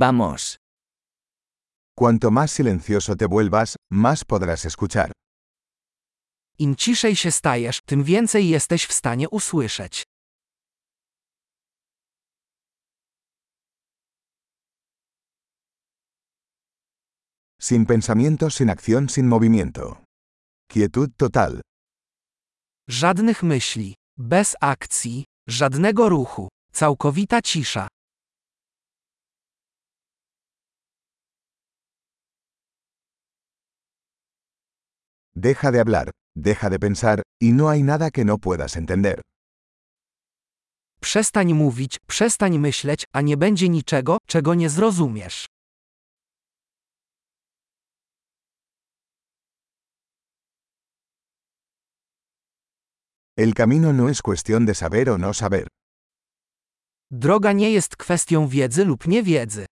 Vamos. Cuanto más silencioso te vuelvas, más podrás escuchar. Im ciszej się stajesz, tym więcej jesteś w stanie usłyszeć. Sin pensamiento, sin acción, sin movimiento. Quietud total. Żadnych myśli, bez akcji, żadnego ruchu, całkowita cisza. Deja de hablar, deja de pensar, y no hay nada que no puedas entender. Przestań mówić, przestań myśleć, a nie będzie niczego, czego nie zrozumiesz. El camino no es cuestión de saber o no saber. Droga nie jest kwestią wiedzy lub niewiedzy.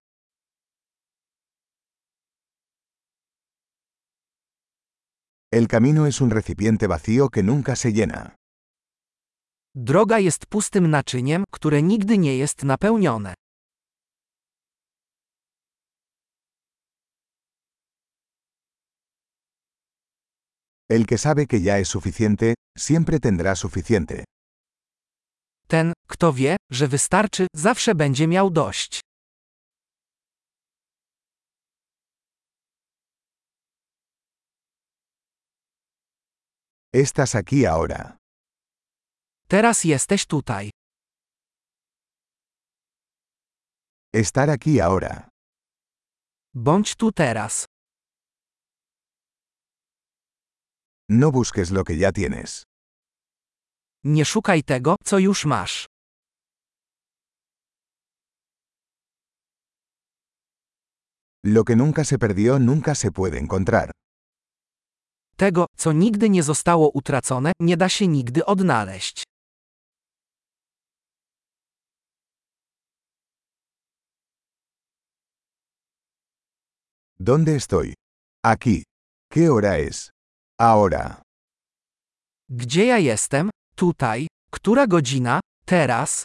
El camino es un recipiente vacío que nunca se llena. Droga jest pustym naczyniem, które nigdy nie jest napełnione. El que sabe que ya es suficiente, siempre tendrá suficiente. Ten, kto wie, że wystarczy, zawsze będzie miał dość. Estás aquí ahora. Teraz jesteś tutaj. Estar aquí ahora. Bądź tu teraz. No busques lo que ya tienes. Nie szukaj tego, co już masz. Lo que nunca se perdió nunca se puede encontrar. Tego, co nigdy nie zostało utracone, nie da się nigdy odnaleźć. ¿Dónde estoy? Aquí. ¿Qué hora es? Ahora. Gdzie ja jestem? Tutaj. Która godzina? Teraz.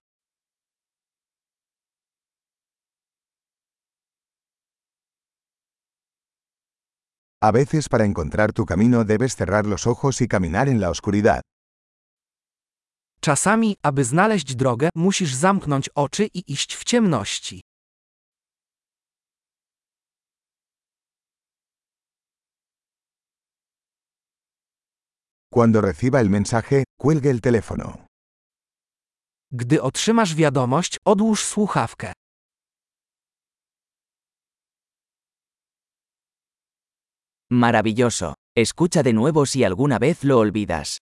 A veces para encontrar tu camino debes cerrar los ojos y caminar en la oscuridad. Czasami, aby znaleźć drogę, musisz zamknąć oczy i iść w ciemności. Cuando reciba el mensaje, cuelgue el teléfono. Gdy otrzymasz wiadomość, odłóż słuchawkę. Maravilloso. Escucha de nuevo si alguna vez lo olvidas.